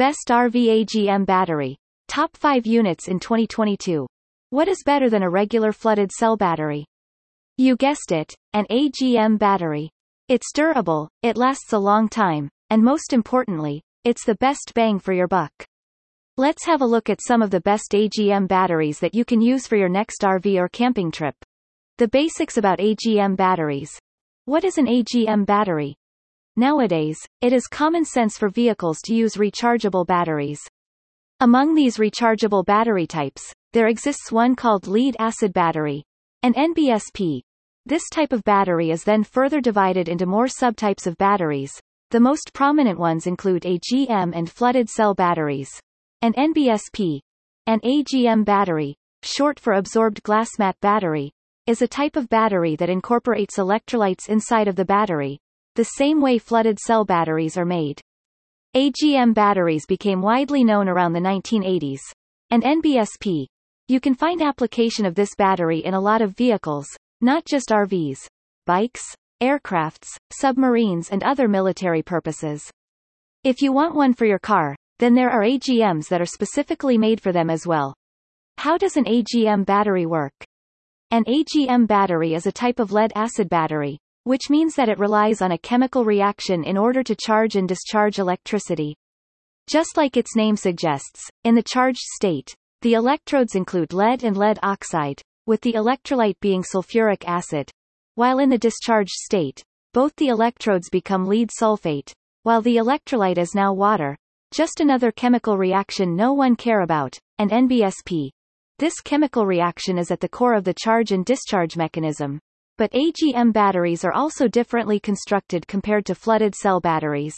Best RV AGM battery. Top 5 units in 2022. What is better than a regular flooded cell battery? You guessed it, an AGM battery. It's durable, it lasts a long time, and most importantly, it's the best bang for your buck. Let's have a look at some of the best AGM batteries that you can use for your next RV or camping trip. The basics about AGM batteries. What is an AGM battery? Nowadays, it is common sense for vehicles to use rechargeable batteries. Among these rechargeable battery types, there exists one called lead acid battery, an NBSP. This type of battery is then further divided into more subtypes of batteries. The most prominent ones include AGM and flooded cell batteries. An NBSP, an AGM battery, short for absorbed glass mat battery, is a type of battery that incorporates electrolytes inside of the battery, the same way flooded cell batteries are made. AGM batteries became widely known around the 1980s. And NBSP. You can find application of this battery in a lot of vehicles, not just RVs, bikes, aircrafts, submarines and other military purposes. If you want one for your car, then there are AGMs that are specifically made for them as well. How does an AGM battery work? An AGM battery is a type of lead-acid battery, which means that it relies on a chemical reaction in order to charge and discharge electricity. Just like its name suggests, in the charged state, the electrodes include lead and lead oxide, with the electrolyte being sulfuric acid. While in the discharged state, both the electrodes become lead sulfate, while the electrolyte is now water, just another chemical reaction no one care about, an NBSP. This chemical reaction is at the core of the charge and discharge mechanism. But AGM batteries are also differently constructed compared to flooded cell batteries.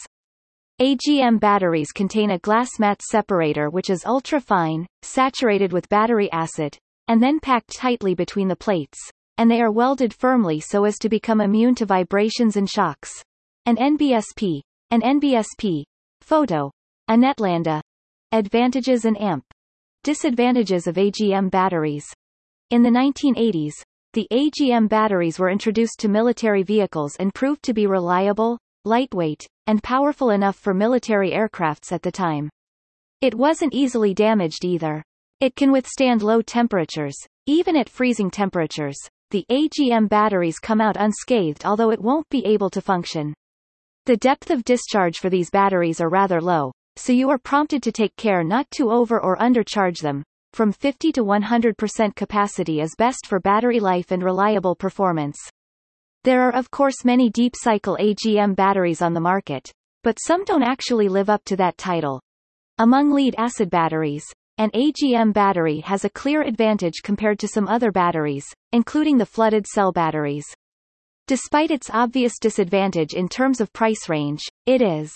AGM batteries contain a glass mat separator which is ultra-fine, saturated with battery acid, and then packed tightly between the plates, and they are welded firmly so as to become immune to vibrations and shocks. An NBSP. An NBSP. Photo. A Netlanda. Advantages and AMP. Disadvantages of AGM batteries. In the 1980s, the AGM batteries were introduced to military vehicles and proved to be reliable, lightweight, and powerful enough for military aircrafts at the time. It wasn't easily damaged either. It can withstand low temperatures, even at freezing temperatures. The AGM batteries come out unscathed although it won't be able to function. The depth of discharge for these batteries are rather low, so you are prompted to take care not to over or undercharge them. From 50 to 100% capacity is best for battery life and reliable performance. There are of course many deep cycle AGM batteries on the market, but some don't actually live up to that title. Among lead acid batteries, an AGM battery has a clear advantage compared to some other batteries, including the flooded cell batteries. Despite its obvious disadvantage in terms of price range, it is